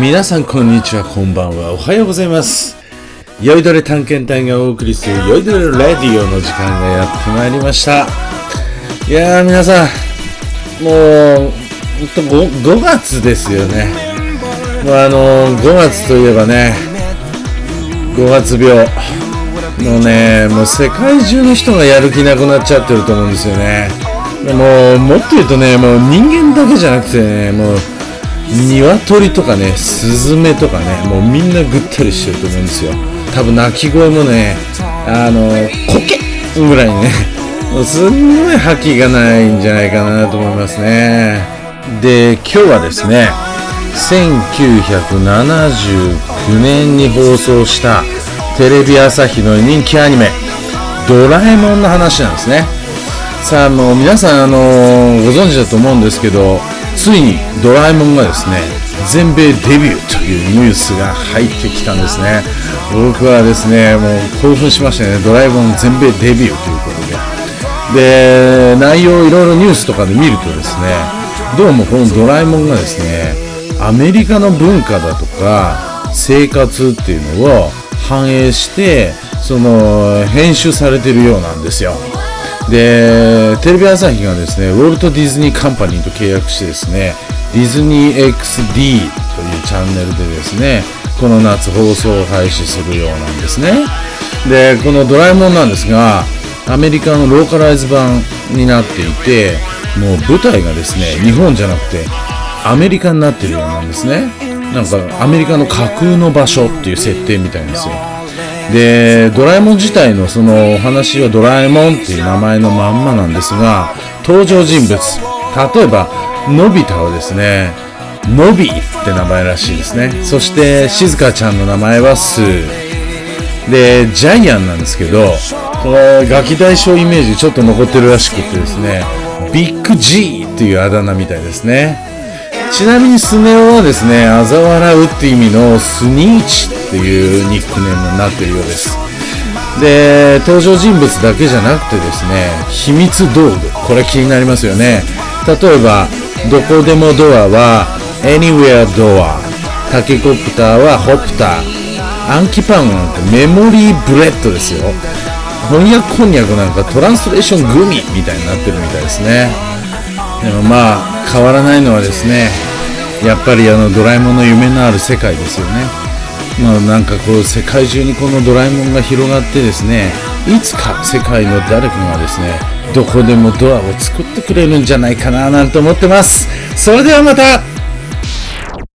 皆さんこんにちはこんばんは。おはようございます。酔いどれ探検隊がお送りする酔いどれラディオの時間がやってまいりました。いやー皆さんもう 5, 5月ですよね。もうあのー、5月といえばね5月病もうねもう世界中の人がやる気なくなっちゃってると思うんですよね。もうもっと言うとねもう人間だけじゃなくてねもう鶏とかねスズメとかねもうみんなぐったりしてると思うんですよ。多分鳴き声もねあのコケぐらいねすんごい覇気がないんじゃないかなと思いますね。で今日はですね1979年に放送したテレビ朝日の人気アニメ「ドラえもん」の話なんですね。さあもう皆さんあのご存知だと思うんですけどついにドラえもんがですね全米デビューというニュースが入ってきたんですね。僕はですねもう興奮しましたね。ドラえもん全米デビューということで。で内容いろいろニュースとかで見るとですねどうもこのドラえもんがですねアメリカの文化だとか生活っていうのを反映してその編集されてるようなんですよ。でテレビ朝日がですねウォルト・ディズニー・カンパニーと契約してですねディズニー XD というチャンネルでですねこの夏放送を開始するようなんですね。でこのドラえもんなんですがアメリカのローカライズ版になっていてもう舞台がですね日本じゃなくてアメリカになってるようなんですね。なんかアメリカの架空の場所っていう設定みたいなんですよ。でドラえもん自体のそのお話はドラえもんっていう名前のまんまなんですが登場人物例えばのび太はですねのびって名前らしいですね。そして静香ちゃんの名前はスー。でジャイアンなんですけどこのガキ大将イメージちょっと残ってるらしくてですねビッグ G っていうあだ名みたいですね。ちなみにスネ夫はですね、嘲笑うって意味のスニーチっていうニックネームになっているようです。で、登場人物だけじゃなくてですね、秘密道具。これ気になりますよね。例えば、どこでもドアは Anywhere Door。タケコプターはホプター。アンキパンなんてメモリーブレッドですよ。翻訳こんにゃくなんかトランスレーショングミみたいになってるみたいですね。でもまあ、変わらないのはですねやっぱりあのドラえもんの夢のある世界ですよね。まあなんかこう世界中にこのドラえもんが広がってですねいつか世界の誰かがですねどこでもドアを作ってくれるんじゃないかななんて思ってます。それではまた